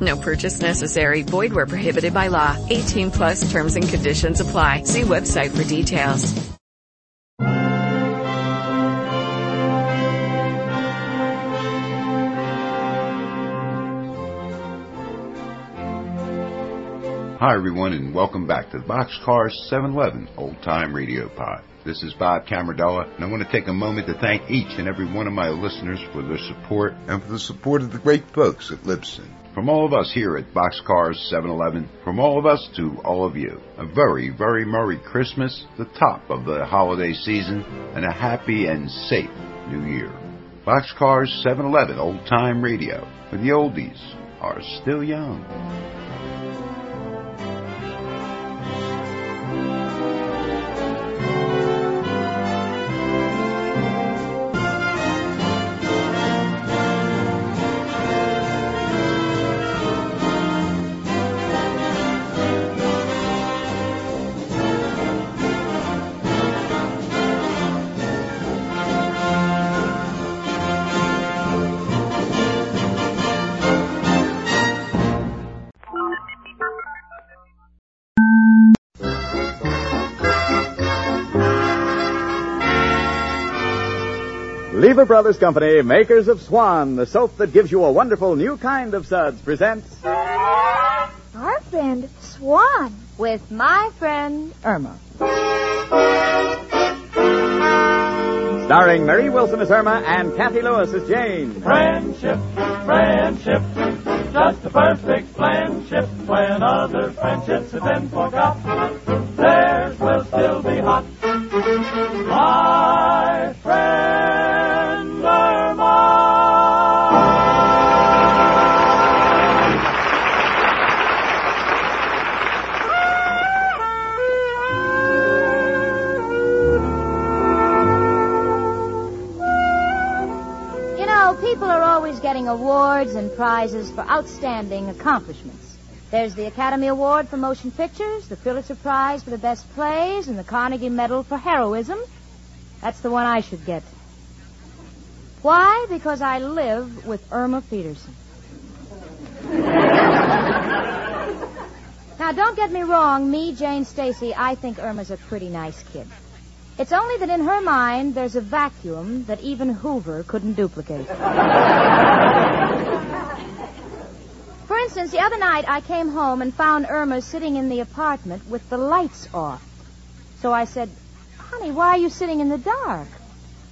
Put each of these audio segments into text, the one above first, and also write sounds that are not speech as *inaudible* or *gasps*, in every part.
No purchase necessary. Void where prohibited by law. 18 plus terms and conditions apply. See website for details. Hi everyone and welcome back to the Boxcar 711 Old Time Radio Pod. This is Bob Camardella and I want to take a moment to thank each and every one of my listeners for their support and for the support of the great folks at Libsyn. From all of us here at Boxcars 711, from all of us to all of you, a very, very Merry Christmas, the top of the holiday season, and a happy and safe New Year. Boxcars 711 Old Time Radio, where the oldies are still young. Lever Brothers Company, makers of Swan, the soap that gives you a wonderful new kind of suds, presents Our friend Swan with my friend Irma. Starring Marie Wilson as Irma and Cathy Lewis as Jane. Friendship, friendship, just a perfect friendship. When other friendships have been forgot, theirs will still be hot. My getting awards and prizes for outstanding accomplishments. There's the Academy Award for Motion Pictures, the Pulitzer Prize for the Best Plays, and the Carnegie Medal for Heroism. That's the one I should get. Why? Because I live with Irma Peterson. *laughs* now, don't get me wrong. Me, Jane Stacy, I think Irma's a pretty nice kid. It's only that in her mind, there's a vacuum that even Hoover couldn't duplicate. For instance, the other night I came home and found Irma sitting in the apartment with the lights off. So I said, Honey, why are you sitting in the dark?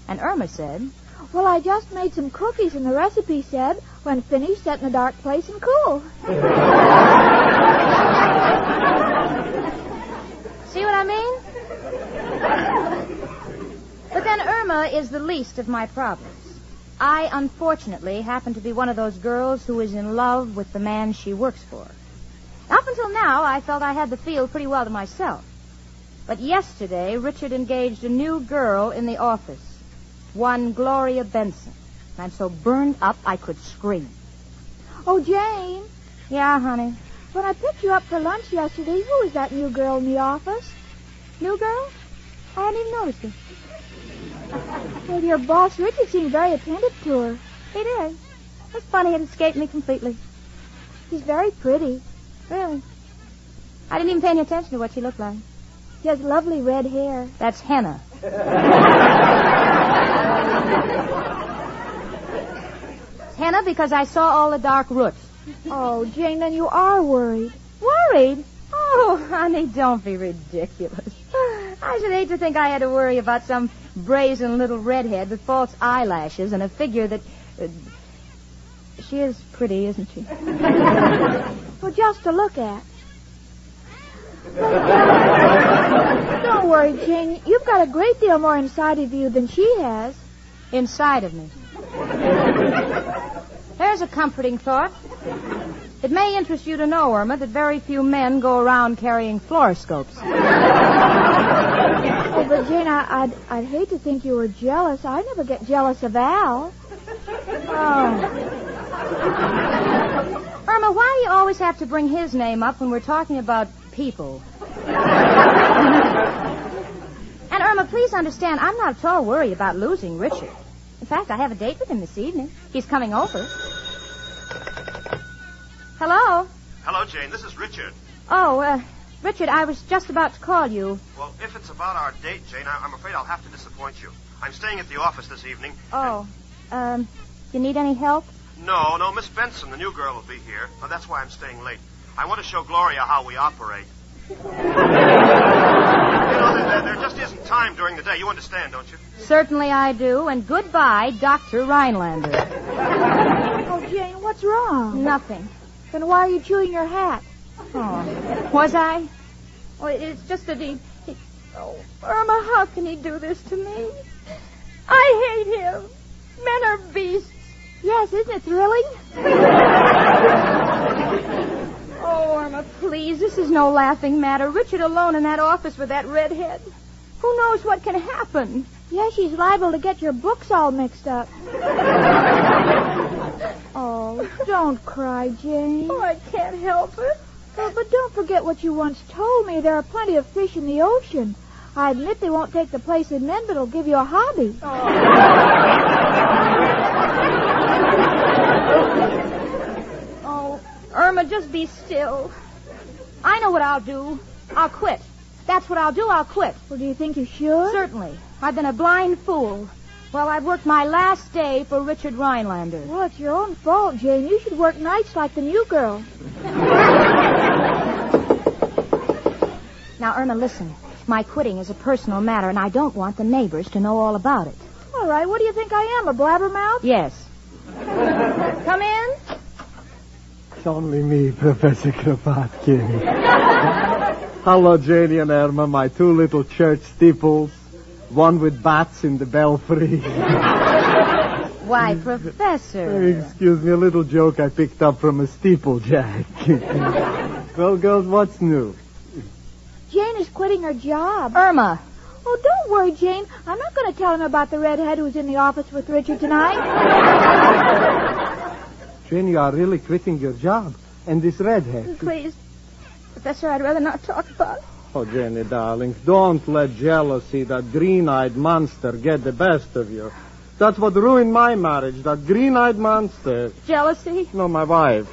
And Irma said, Well, I just made some cookies, and the recipe said, when finished, set in a dark place and cool. See what I mean? But then Irma is the least of my problems. I, unfortunately, happen to be one of those girls who is in love with the man she works for. Up until now, I felt I had the field pretty well to myself. But yesterday, Richard engaged a new girl in the office, one Gloria Benson. I'm so burned up I could scream. Oh, Jane, Yeah, honey. when I picked you up for lunch yesterday, who was that new girl in the office? New girl? I hadn't even noticed her. Well, your boss, Richard, seemed very attentive to her. He did. It's funny, it escaped me completely. She's very pretty. Really. I didn't even pay any attention to what she looked like. She has lovely red hair. That's henna. *laughs* henna because I saw all the dark roots. Oh, Jane, then you are worried. Worried? Oh, honey, don't be ridiculous. *sighs* I should hate to think I had to worry about some brazen little redhead with false eyelashes and a figure that. Uh, she is pretty, isn't she? *laughs* Well, just to look at. Don't worry, Jane. You've got a great deal more inside of you than she has. Inside of me. There's a comforting thought. It may interest you to know, Irma, that very few men go around carrying fluoroscopes. But Jane, I, I'd, I'd hate to think you were jealous. I never get jealous of Al. Oh. Irma, why do you always have to bring his name up when we're talking about people? and Irma, please understand, I'm not at all worried about losing Richard. In fact, I have a date with him this evening. He's coming over. Hello? Hello, Jane. This is Richard. Oh, uh, Richard, I was just about to call you. Well, if it's about our date, Jane, I- I'm afraid I'll have to disappoint you. I'm staying at the office this evening. Oh, um, you need any help? No, no, Miss Benson, the new girl, will be here. Oh, that's why I'm staying late. I want to show Gloria how we operate. you know, there, there- there just isn't time during the day. You understand, don't you? Certainly I do, and goodbye, Dr. Rhinelander. Oh, Jane, what's wrong? Nothing. Then why are you chewing your hat? Oh, was I? Well, it's just that he, he. Oh, Irma, how can he do this to me? I hate him. Men are beasts. Yes, isn't it thrilling? Oh, Irma, please, this is no laughing matter. Richard alone in that office with that redhead. Who knows what can happen? Yes, she's liable to get your books all mixed up. oh, don't cry, Jane. Oh, I can't help it. Oh, but don't forget what you once told me. There are plenty of fish in the ocean. I admit they won't take the place of men, but it'll give you a hobby. *laughs* Oh, Irma, just be still. I know what I'll do. I'll quit. That's what I'll do. I'll quit. Well, do you think you should? Certainly. I've been a blind fool. Well, I've worked my last day for Richard Rhinelander. Well, it's your own fault, Jane. You should work nights like the new girl. *laughs* Now, Irma, listen. My quitting is a personal matter, and I don't want the neighbors to know all about it. All right, what do you think I am, a blabbermouth? Yes. *laughs* Come in. It's only me, Professor Kropotkin. *laughs* Hello, Janie and Irma, my two little church steeples. One with bats in the belfry. *laughs* Why, Professor. Excuse me, a little joke I picked up from a steeplejack. well, girls, what's new? Jane is quitting her job. Irma. Oh, don't worry, Jane. I'm not going to tell him about the redhead who's in the office with Richard tonight. Jane, you are really quitting your job. And this redhead. Please. Professor, I'd rather not talk about it. Oh, Jenny, darling, don't let jealousy, that green-eyed monster, get the best of you. That's what ruined my marriage, that green-eyed monster. Jealousy? No, my wife.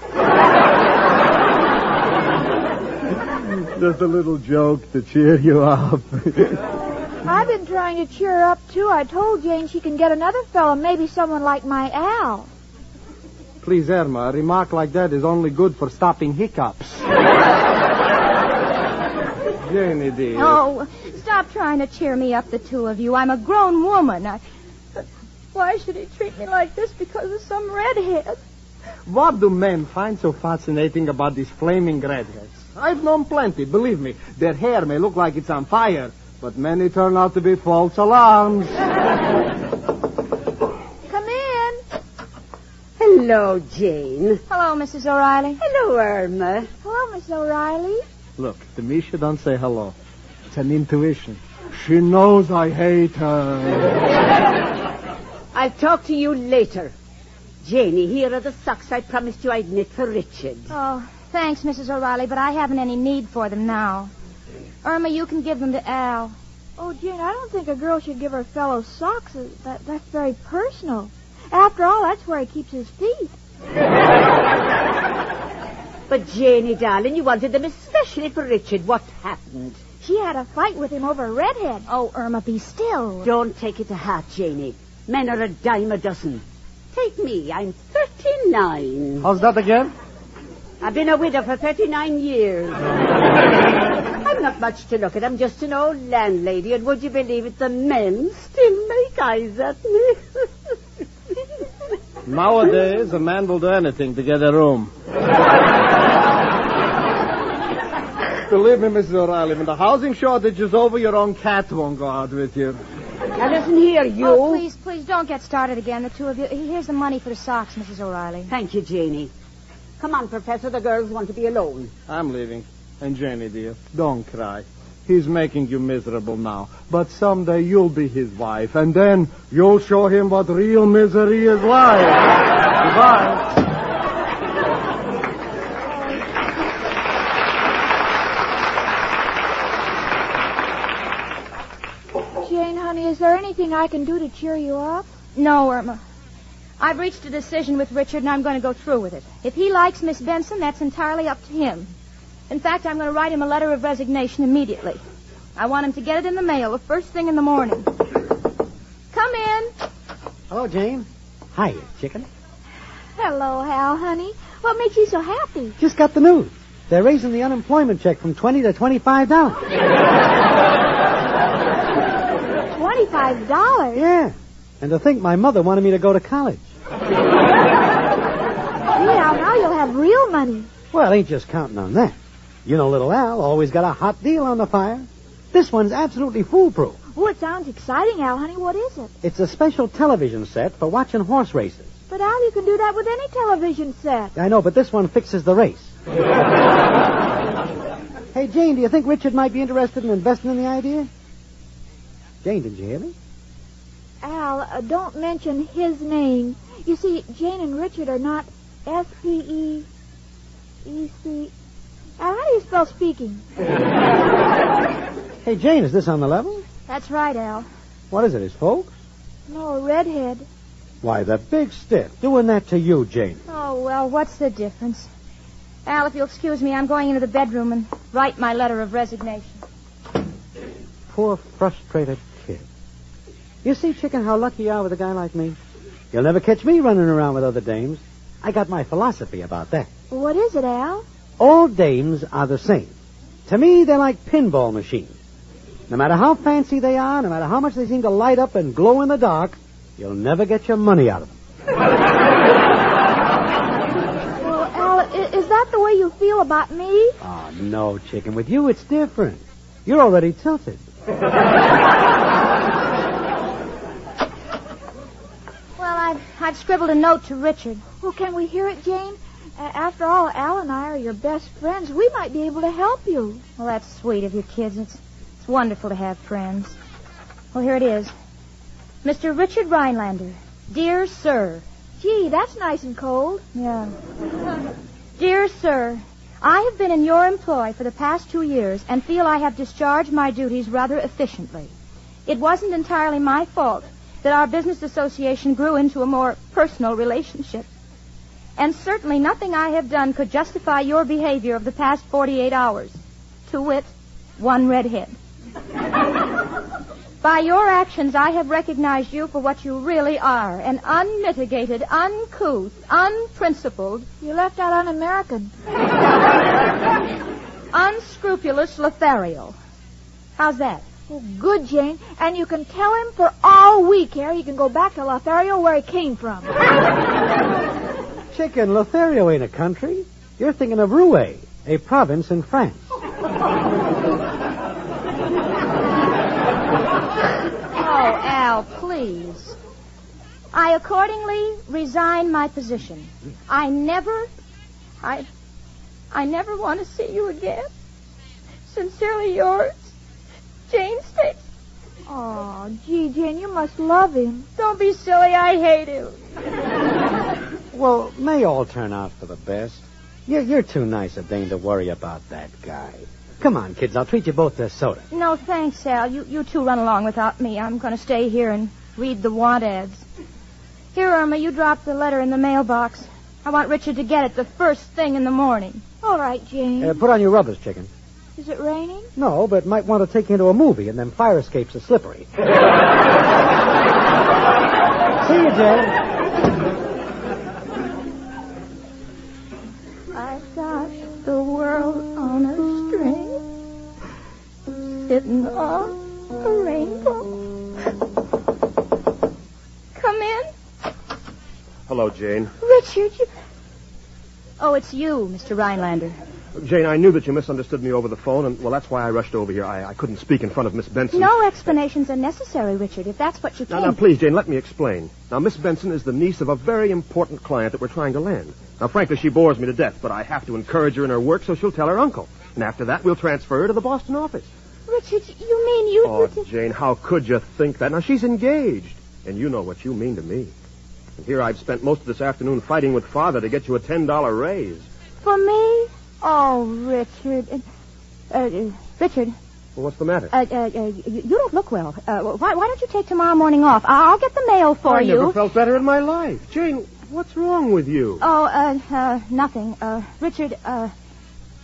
Just a little joke to cheer you up. *laughs* I've been trying to cheer her up, too. I told Jane she can get another fellow, maybe someone like my Al. Please, Irma, a remark like that is only good for stopping hiccups. *laughs* Jenny, dear. Oh, stop trying to cheer me up, the two of you. I'm a grown woman. I... Why should he treat me like this because of some redhead? What do men find so fascinating about these flaming redheads? I've known plenty, believe me. Their hair may look like it's on fire, but many turn out to be false alarms. Come in. Hello, Jane. Hello, Mrs. O'Reilly. Hello, Irma. Hello, Miss O'Reilly. Look, to me, she don't say hello. It's an intuition. She knows I hate her. *laughs* I'll talk to you later. Janie, here are the socks I promised you I'd knit for Richard. Oh, thanks, Mrs. O'Reilly, but I haven't any need for them now. Irma, you can give them to Al. Oh, Jane, I don't think a girl should give her fellow socks. That, that's very personal. After all, that's where he keeps his feet. *laughs* But, Janie, darling, you wanted them especially for Richard. What happened? She had a fight with him over a redhead. Oh, Irma, be still. Don't take it to heart, Janie. Men are a dime a dozen. Take me. I'm 39. How's that again? I've been a widow for 39 years. I'm not much to look at. I'm just an old landlady, and would you believe it, the men still make eyes at me. *laughs* Nowadays, a man will do anything to get a room. Believe me, Mrs. O'Reilly, when the housing shortage is over, your own cat won't go out with you. Now listen here, you. Oh, please, please don't get started again, the two of you. Here's the money for the socks, Mrs. O'Reilly. Thank you, Janie. Come on, Professor. The girls want to be alone. I'm leaving. And Jenny, dear, don't cry. He's making you miserable now. But someday you'll be his wife, and then you'll show him what real misery is like. Goodbye. Jane, honey, is there anything I can do to cheer you up? No, Irma. I've reached a decision with Richard, and I'm going to go through with it. If he likes Miss Benson, that's entirely up to him. In fact, I'm going to write him a letter of resignation immediately. I want him to get it in the mail the first thing in the morning. Come in. Hello, Jane. Hiya, chicken. Hello, Al, honey. What makes you so happy? Just got the news. They're raising the unemployment check from twenty to twenty-five dollars. *laughs* Twenty-five dollars? Yeah. And to think my mother wanted me to go to college. Yeah, now you'll have real money. Well, ain't just counting on that. You know, little Al always got a hot deal on the fire. This one's absolutely foolproof. Oh, it sounds exciting, Al, honey. What is it? It's a special television set for watching horse races. But Al, you can do that with any television set. I know, but this one fixes the race. *laughs* hey, Jane, do you think Richard might be interested in investing in the idea? Jane, did you hear me? Al, uh, don't mention his name. You see, Jane and Richard are not S P E E C. Al, how do you spell speaking? *laughs* Hey, Jane, is this on the level? That's right, Al. What is it, his folks? No, a redhead. Why, the big stiff. Doing that to you, Jane. Oh, well, what's the difference? Al, if you'll excuse me, I'm going into the bedroom and write my letter of resignation. Poor, frustrated. You see, chicken, how lucky you are with a guy like me? You'll never catch me running around with other dames. I got my philosophy about that. What is it, Al? All dames are the same. To me, they're like pinball machines. No matter how fancy they are, no matter how much they seem to light up and glow in the dark, you'll never get your money out of them. Well, Al, is that the way you feel about me? Oh, no, chicken. With you, it's different. You're already tilted. *laughs* Well, I've, I've scribbled a note to Richard. Well, can we hear it, Jane? Uh, after all, Al and I are your best friends. We might be able to help you. Well, that's sweet of you kids. It's, it's wonderful to have friends. Well, here it is. Mr. Richard Rhinelander. Dear Sir. Gee, that's nice and cold. Yeah. Dear Sir, I have been in your employ for the past two years and feel I have discharged my duties rather efficiently. It wasn't entirely my fault that our business association grew into a more personal relationship. And certainly nothing I have done could justify your behavior of the past 48 hours. To wit, one redhead. *laughs* By your actions, I have recognized you for what you really are an unmitigated, uncouth, unprincipled, You left out un-American. *laughs* unscrupulous Lothario. How's that? Oh, good, Jane. And you can tell him for all we care he can go back to Lothario where he came from. Chicken, Lothario ain't a country. You're thinking of Rouen, a province in France. Oh, Al, please. I accordingly resign my position. I never, I, I never want to see you again. Sincerely yours, Jane Stacy. Oh, gee, Jane, you must love him. Don't be silly. I hate him. *laughs* Well, may all turn out for the best. You're, you're too nice a dame to worry about that guy. Come on, kids. I'll treat you both to soda. No, thanks, Al. You, you two run along without me. I'm going to stay here and read the want ads. Here, Irma, you drop the letter in the mailbox. I want Richard to get it the first thing in the morning. All right, Jane. Uh, put on your rubbers, chicken. Is it raining? No, but might want to take you into a movie, and them fire escapes are slippery. *laughs* See you, Jane. I got the world on a string. curtain. on a rainbow. Come in. Hello, Jane. Richard, you... Oh, it's you, Mr. Rhinelander. Jane, I knew that you misunderstood me over the phone, and, well, that's why I rushed over here. I, I couldn't speak in front of Miss Benson. No explanations are necessary, Richard, if that's what you Now, came... now, please, Jane, let me explain. Now, Miss Benson is the niece of a very important client that we're trying to land. Now, frankly, she bores me to death, but I have to encourage her in her work so she'll tell her uncle. And after that, we'll transfer her to the Boston office. Richard, you mean you... Oh, Jane, how could you think that? Now, she's engaged, and you know what you mean to me. And here I've spent most of this afternoon fighting with Father to get you a $10 raise. For me? Oh, Richard. Uh, uh, Richard, Well, what's the matter? uh, uh, uh, you, don't look well. Uh, why, why don't you take tomorrow morning off? I'll get the mail for I you. I never felt better in my life. Jane, what's wrong with you? Oh, uh, uh, nothing. Uh, Richard, uh,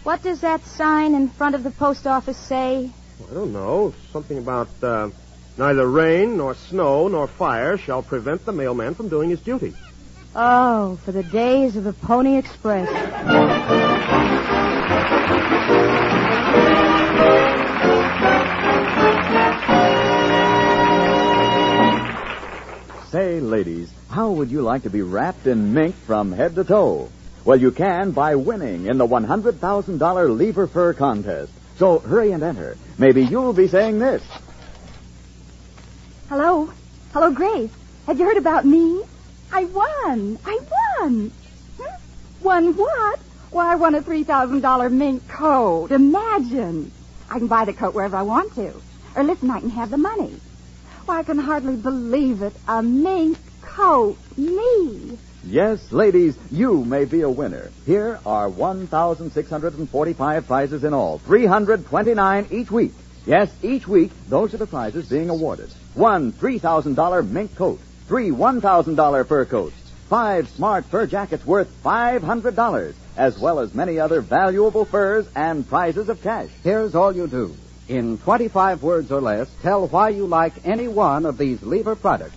what does that sign in front of the post office say? I don't know. Something about uh, neither rain nor snow nor fire shall prevent the mailman from doing his duty. Oh, for the days of the Pony Express. Say, ladies, how would you like to be wrapped in mink from head to toe? Well, you can by winning in the $100,000 Lever Fur contest. So hurry and enter. Maybe you'll be saying this. Hello? Hello, Grace. Have you heard about me? I won. I won. Hmm? Won what? Why, I won a $3,000 mink coat. Imagine. I can buy the coat wherever I want to. Or listen, I can have the money. I can hardly believe it. A mink coat. Me. Yes, ladies, you may be a winner. Here are 1,645 prizes in all, 329 each week. Yes, each week, those are the prizes being awarded. One $3,000 mink coat, three $1,000 fur coats, five smart fur jackets worth $500, as well as many other valuable furs and prizes of cash. Here's all you do. In 25 words or less, tell why you like any one of these Lever products.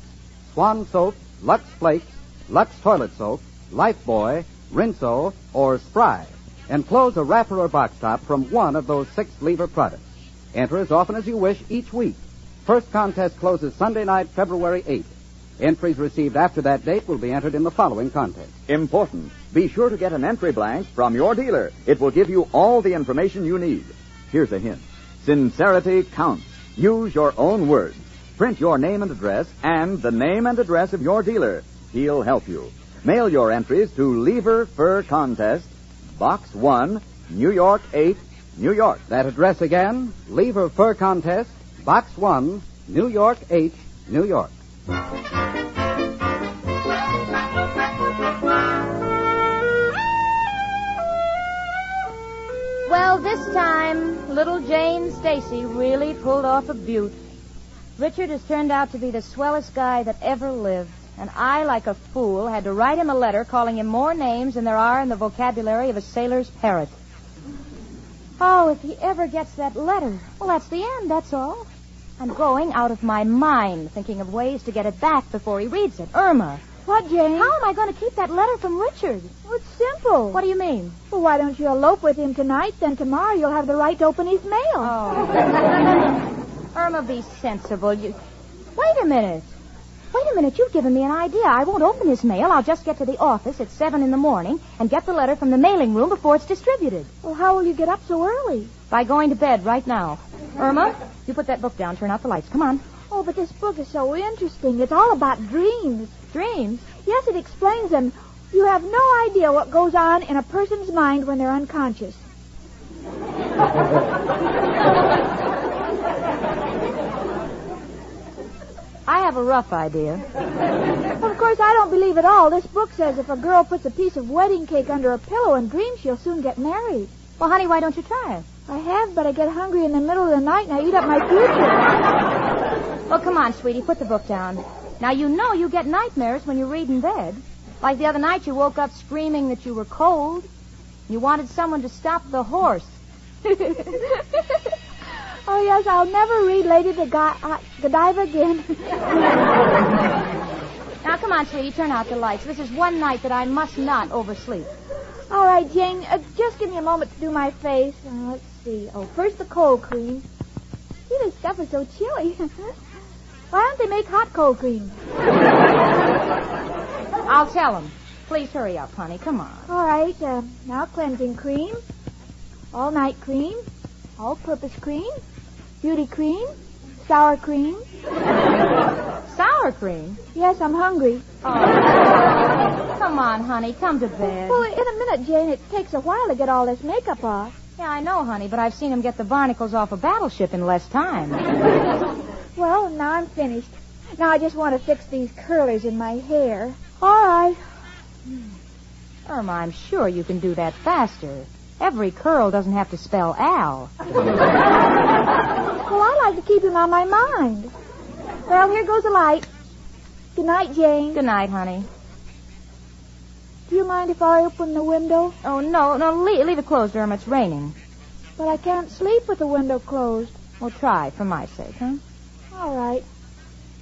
Swan Soap, Lux Flakes, Lux Toilet Soap, Lifebuoy, Rinso, or Spry. Enclose a wrapper or box top from one of those six Lever products. Enter as often as you wish each week. First contest closes Sunday night, February 8th. Entries received after that date will be entered in the following contest. Important. Be sure to get an entry blank from your dealer. It will give you all the information you need. Here's a hint. Sincerity counts. Use your own words. Print your name and address and the name and address of your dealer. He'll help you. Mail your entries to Lever Fur Contest, Box 1, New York 8, New York. That address again, Lever Fur Contest, Box 1, New York H, New York. Well, this time, little Jane Stacy really pulled off a beaut. Richard has turned out to be the swellest guy that ever lived. And I, like a fool, had to write him a letter calling him more names than there are in the vocabulary of a sailor's parrot. Oh, if he ever gets that letter. Well, that's the end, that's all. I'm going out of my mind thinking of ways to get it back before he reads it. Irma. What, Jane? How am I going to keep that letter from Richard? Well, it's simple. What do you mean? Well, why don't you elope with him tonight? Then tomorrow you'll have the right to open his mail. Oh. *laughs* Irma, be sensible. You... Wait a minute. Wait a minute. You've given me an idea. I won't open his mail. I'll just get to the office at 7 in the morning and get the letter from the mailing room before it's distributed. Well, how will you get up so early? By going to bed right now. Irma, you put that book down. Turn out the lights. Come on. Oh, but this book is so interesting. It's all about dreams. Dreams? Yes, it explains them. You have no idea what goes on in a person's mind when they're unconscious. I have a rough idea. Of course, I don't believe it all. This book says if a girl puts a piece of wedding cake under a pillow and dreams, she'll soon get married. Well, honey, why don't you try it? I have, but I get hungry in the middle of the night and I eat up my future. Well, come on, sweetie, put the book down. Now, you know you get nightmares when you read in bed. Like the other night, you woke up screaming that you were cold. You wanted someone to stop the horse. *laughs* Oh, yes, I'll never read Lady Godiva uh, Godiva again. *laughs* Now, come on, sweetie, turn out the lights. This is one night that I must not oversleep. All right, Jane, uh, just give me a moment to do my face. Uh, let's see. Oh, first the cold cream. Gee, this stuff is so chilly. *laughs* Why don't they make hot cold cream? *laughs* I'll tell them. Please hurry up, honey. Come on. All right, uh, now cleansing cream, all night cream, all purpose cream, beauty cream, sour cream. *laughs* Sour cream? Yes, I'm hungry. Oh. Come on, honey. Come to bed. Well, in a minute, Jane. It takes a while to get all this makeup off. Yeah, I know, honey, but I've seen him get the barnacles off a battleship in less time. *laughs* Well, now I'm finished. Now I just want to fix these curlers in my hair. All right. Irma, I'm sure you can do that faster. Every curl doesn't have to spell Al. *laughs* Well, I like to keep him on my mind. Well, here goes the light. Good night, Jane. Good night, honey. Do you mind if I open the window? Oh, no, no, leave, leave it closed, Irma. It's raining. But I can't sleep with the window closed. Well, try, for my sake, huh? All right.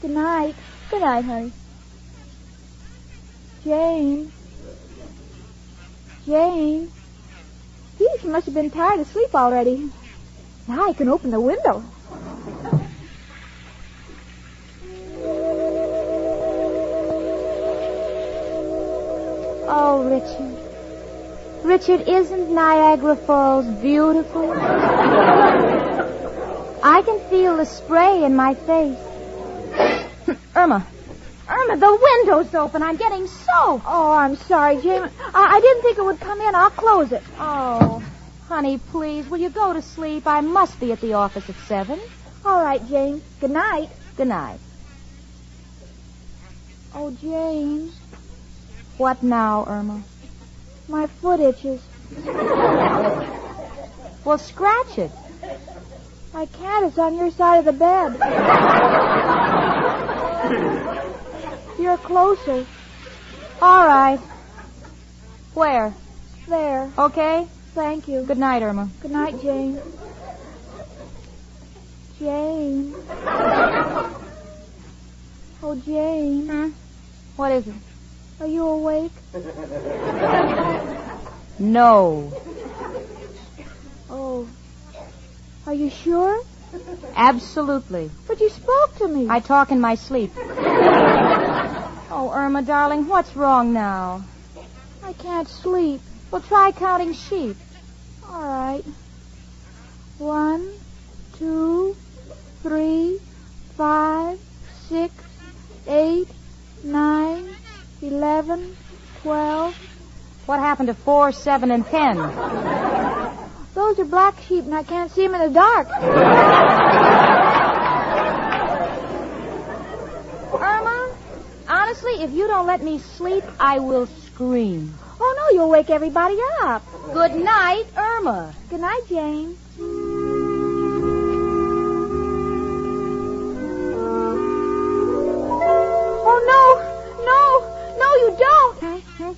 Good night. Good night, honey. Jane. Jane. Gee, she must have been tired of sleep already. Now I can open the window. Oh, Richard. Richard, isn't Niagara Falls beautiful? I can feel the spray in my face. *laughs* Irma. Irma, the window's open. I'm getting soaked. Oh, I'm sorry, Jane. I, I didn't think it would come in. I'll close it. Oh, honey, please, will you go to sleep? I must be at the office at seven. All right, Jane. Good night. Good night. Oh, Jane. What now, Irma? My foot itches. Well, scratch it. I can't. It's on your side of the bed. You're closer. All right. Where? There. Okay. Thank you. Good night, Irma. Good night, Jane. Jane. Oh, Jane. Hmm? What is it? Are you awake? *laughs* No. Oh. Are you sure? Absolutely. But you spoke to me. I talk in my sleep. *laughs* oh, Irma, darling, what's wrong now? I can't sleep. Well, try counting sheep. All right. One, two, three, five, six, eight, nine, eleven, twelve. What happened to four, seven, and ten? Those are black sheep, and I can't see them in the dark. Irma, honestly, if you don't let me sleep, I will scream. Oh, no, you'll wake everybody up. Good night, Irma. Good night, Jane.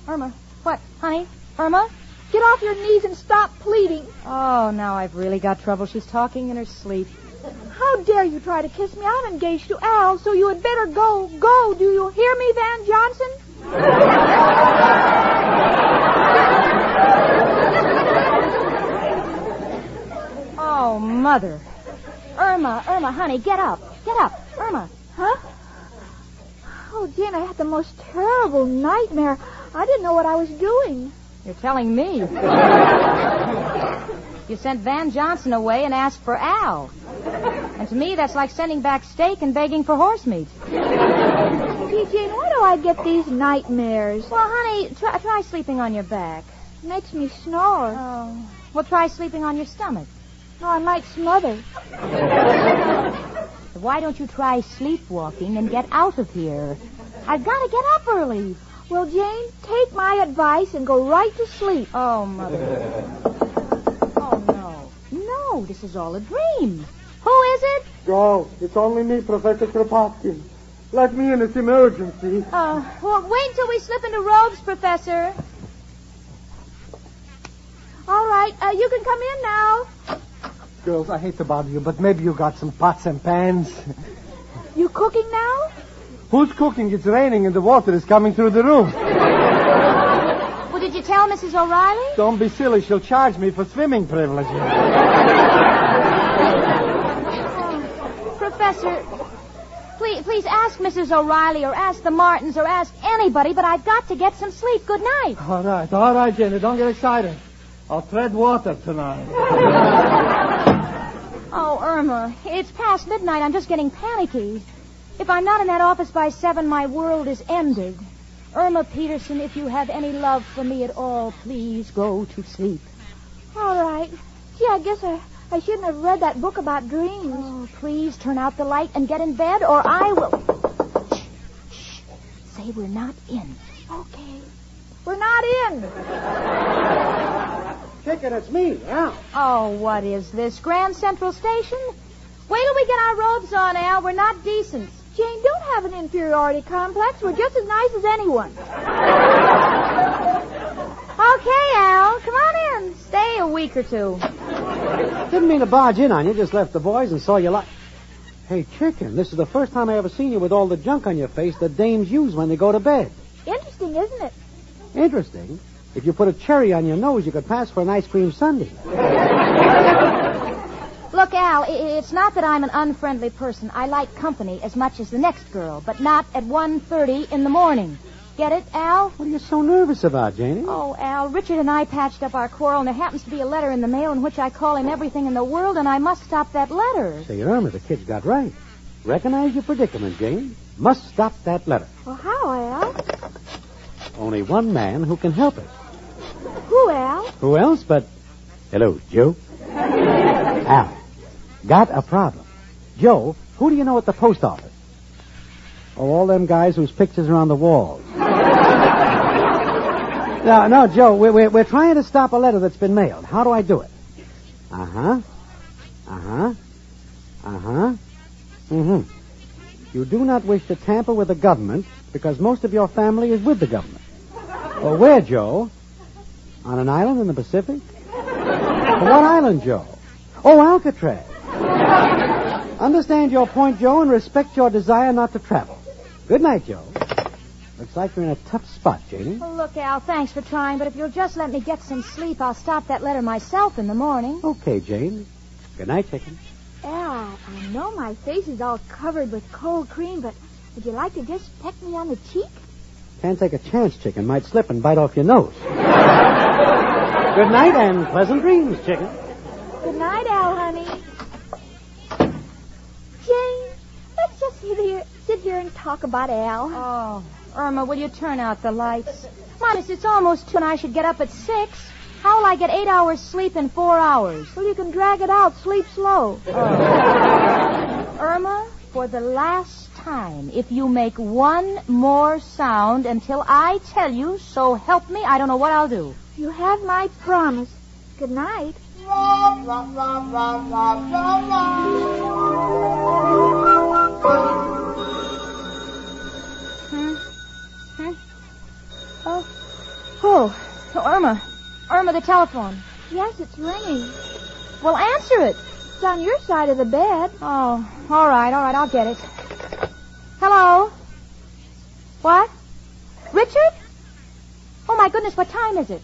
Irma. What, honey? Irma? Get off your knees and stop pleading. Oh, now I've really got trouble. She's talking in her sleep. How dare you try to kiss me? I'm engaged to Al, so you had better go. Go. Do you hear me, Van Johnson? Oh, mother. Irma, Irma, honey, get up. Get up. Irma. Huh? Oh, Jane, I had the most terrible nightmare. I didn't know what I was doing. You're telling me. *laughs* you sent Van Johnson away and asked for Al. And to me, that's like sending back steak and begging for horse meat. Gee, Jane, why do I get these nightmares? Well, honey, try, try sleeping on your back. It makes me snore. Oh. Well, try sleeping on your stomach. No, I might smother. *laughs* Why don't you try sleepwalking and get out of here? I've got to get up early. Well, Jane, take my advice and go right to sleep. Oh, Mother. oh, no. No, this is all a dream. Who is it? Go. It's only me, Professor Kropotkin. Let me in. It's emergency. Uh, well, wait till we slip into robes, Professor. All right, uh, you can come in now. Girls, I hate to bother you, but maybe you got some pots and pans. You cooking now? Who's cooking? It's raining and the water is coming through the roof. Well, did you tell Mrs. O'Reilly? Don't be silly. She'll charge me for swimming privileges. Oh, Professor, please, please ask Mrs. O'Reilly or ask the Martins or ask anybody, but I've got to get some sleep. Good night. All right, all right, Jenny. Don't get excited. I'll tread water tonight. *laughs* Oh, Irma, it's past midnight. I'm just getting panicky. If I'm not in that office by seven, my world is ended. Irma Peterson, if you have any love for me at all, please go to sleep. All right. Gee, I guess I, I shouldn't have read that book about dreams. Oh, please turn out the light and get in bed, or I will. Shh, shh. Say we're not in. Okay. We're not in. Chicken, it's me, Al. Oh, what is this? Grand Central Station? Wait till we get our robes on, Al. We're not decent. Jane, don't have an inferiority complex. We're just as nice as anyone. Okay, Al. Come on in. Stay a week or two. Didn't mean to barge in on you. Just left the boys and saw you like. Hey, chicken, this is the first time I ever seen you with all the junk on your face that dames use when they go to bed. Interesting, isn't it? Interesting. If you put a cherry on your nose, you could pass for an ice cream sundae. Look, Al, it's not that I'm an unfriendly person. I like company as much as the next girl, but not at 1.30 in the morning. Get it, Al? What are you so nervous about, Janie? Oh, Al, Richard and I patched up our quarrel, and there happens to be a letter in the mail in which I call him everything in the world, and I must stop that letter. Say, Irma, the kid's got right. Recognize your predicament, Jane. Must stop that letter. Well, how, Al? Only one man who can help us. Who, Al? Who else but... Hello, Joe. *laughs* Al. Got a problem. Joe, who do you know at the post office? Oh, all them guys whose pictures are on the walls. *laughs* no, no, Joe, we're, we're, we're trying to stop a letter that's been mailed. How do I do it? Uh-huh. Uh-huh. Uh-huh. Mm-hmm. You do not wish to tamper with the government because most of your family is with the government. Well, where, Joe? On an island in the Pacific? *laughs* what island, Joe? Oh, Alcatraz. Understand your point, Joe, and respect your desire not to travel. Good night, Joe. Looks like you're in a tough spot, Janie. Oh, look, Al, thanks for trying, but if you'll just let me get some sleep, I'll stop that letter myself in the morning. Okay, Jane. Good night, chicken. Al, I know my face is all covered with cold cream, but would you like to just peck me on the cheek? Can't take a chance, chicken. Might slip and bite off your nose. *laughs* Good night and pleasant dreams, chicken. Good night, Al, honey. Here, sit here and talk about Al. Oh, Irma, will you turn out the lights? Minus, it's almost two and I should get up at six. How will I get eight hours sleep in four hours? Well, you can drag it out. Sleep slow. Oh. Irma, for the last time, if you make one more sound until I tell you, so help me, I don't know what I'll do. You have my promise. Good night. Hmm? Hmm? Oh. Oh. Irma. Irma, the telephone. Yes, it's ringing. Well, answer it. It's on your side of the bed. Oh, all right, all right, I'll get it. Hello? What? Richard? Oh, my goodness, what time is it?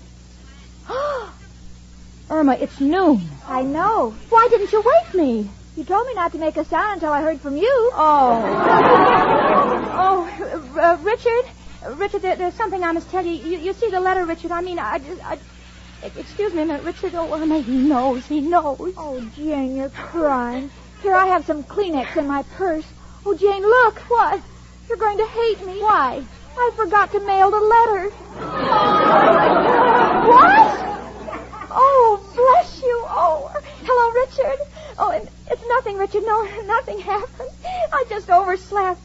*gasps* Irma, it's noon. I know. Why didn't you wake me? You told me not to make a sound until I heard from you. Oh. *laughs* oh, uh, Richard? Richard, there, there's something I must tell you. you. You see the letter, Richard? I mean, I just... I... Excuse me a minute, Richard. Oh, Irma, he knows. He knows. Oh, Jane, you're crying. Here, I have some Kleenex in my purse. Oh, Jane, look. What? You're going to hate me. Why? I forgot to mail the letter. *laughs* what? Oh, bless you. Oh, hello, Richard. Oh, and it's nothing, Richard. No, *laughs* nothing happened. I just overslept.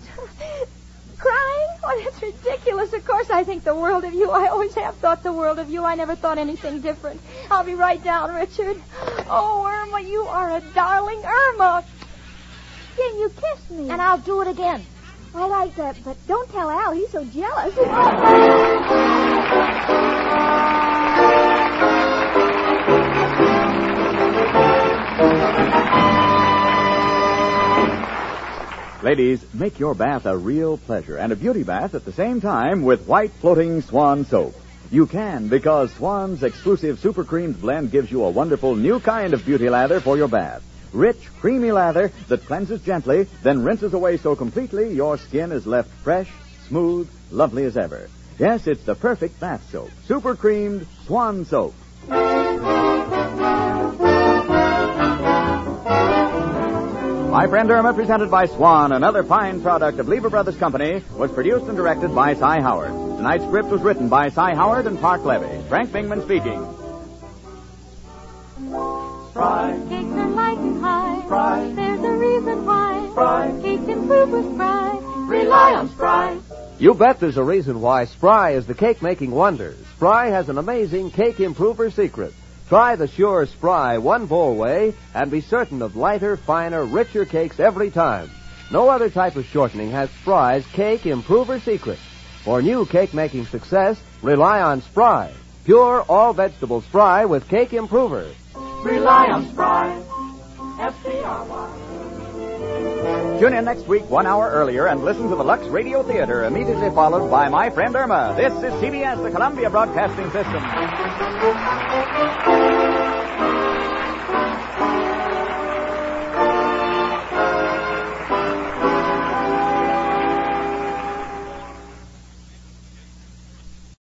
Crying? Oh, that's ridiculous. Of course I think the world of you. I always have thought the world of you. I never thought anything different. I'll be right down, Richard. Oh, Irma, you are a darling Irma. Can you kiss me? And I'll do it again. I like that, but don't tell Al. He's so jealous. *laughs* Ladies, make your bath a real pleasure and a beauty bath at the same time with white floating Swan soap. You can because Swan's exclusive Super Creams blend gives you a wonderful new kind of beauty lather for your bath. Rich, creamy lather that cleanses gently, then rinses away so completely your skin is left fresh, smooth, lovely as ever. Yes, it's the perfect bath soap. Super creamed Swan Soap. My Friend Irma, presented by Swan, another fine product of Lever Brothers Company, was produced and directed by Cy Howard. Tonight's script was written by Cy Howard and Parke Levy. Frank Bingman speaking. Spry. Cakes are light and high. Spry. There's a reason why. Spry. Cake improver Spry. Rely on Spry. You bet there's a reason why Spry is the cake making wonder. Spry has an amazing cake improver secret. Try the sure Spry one bowl way and be certain of lighter, finer, richer cakes every time. No other type of shortening has Spry's cake improver secret. For new cake making success, rely on Spry. Pure all vegetable Spry with cake improver. Rely on Spry. S-P-R-Y. Tune in next week, one hour earlier, and listen to the Lux Radio Theater, immediately followed by My Friend Irma. This is CBS, the Columbia Broadcasting System.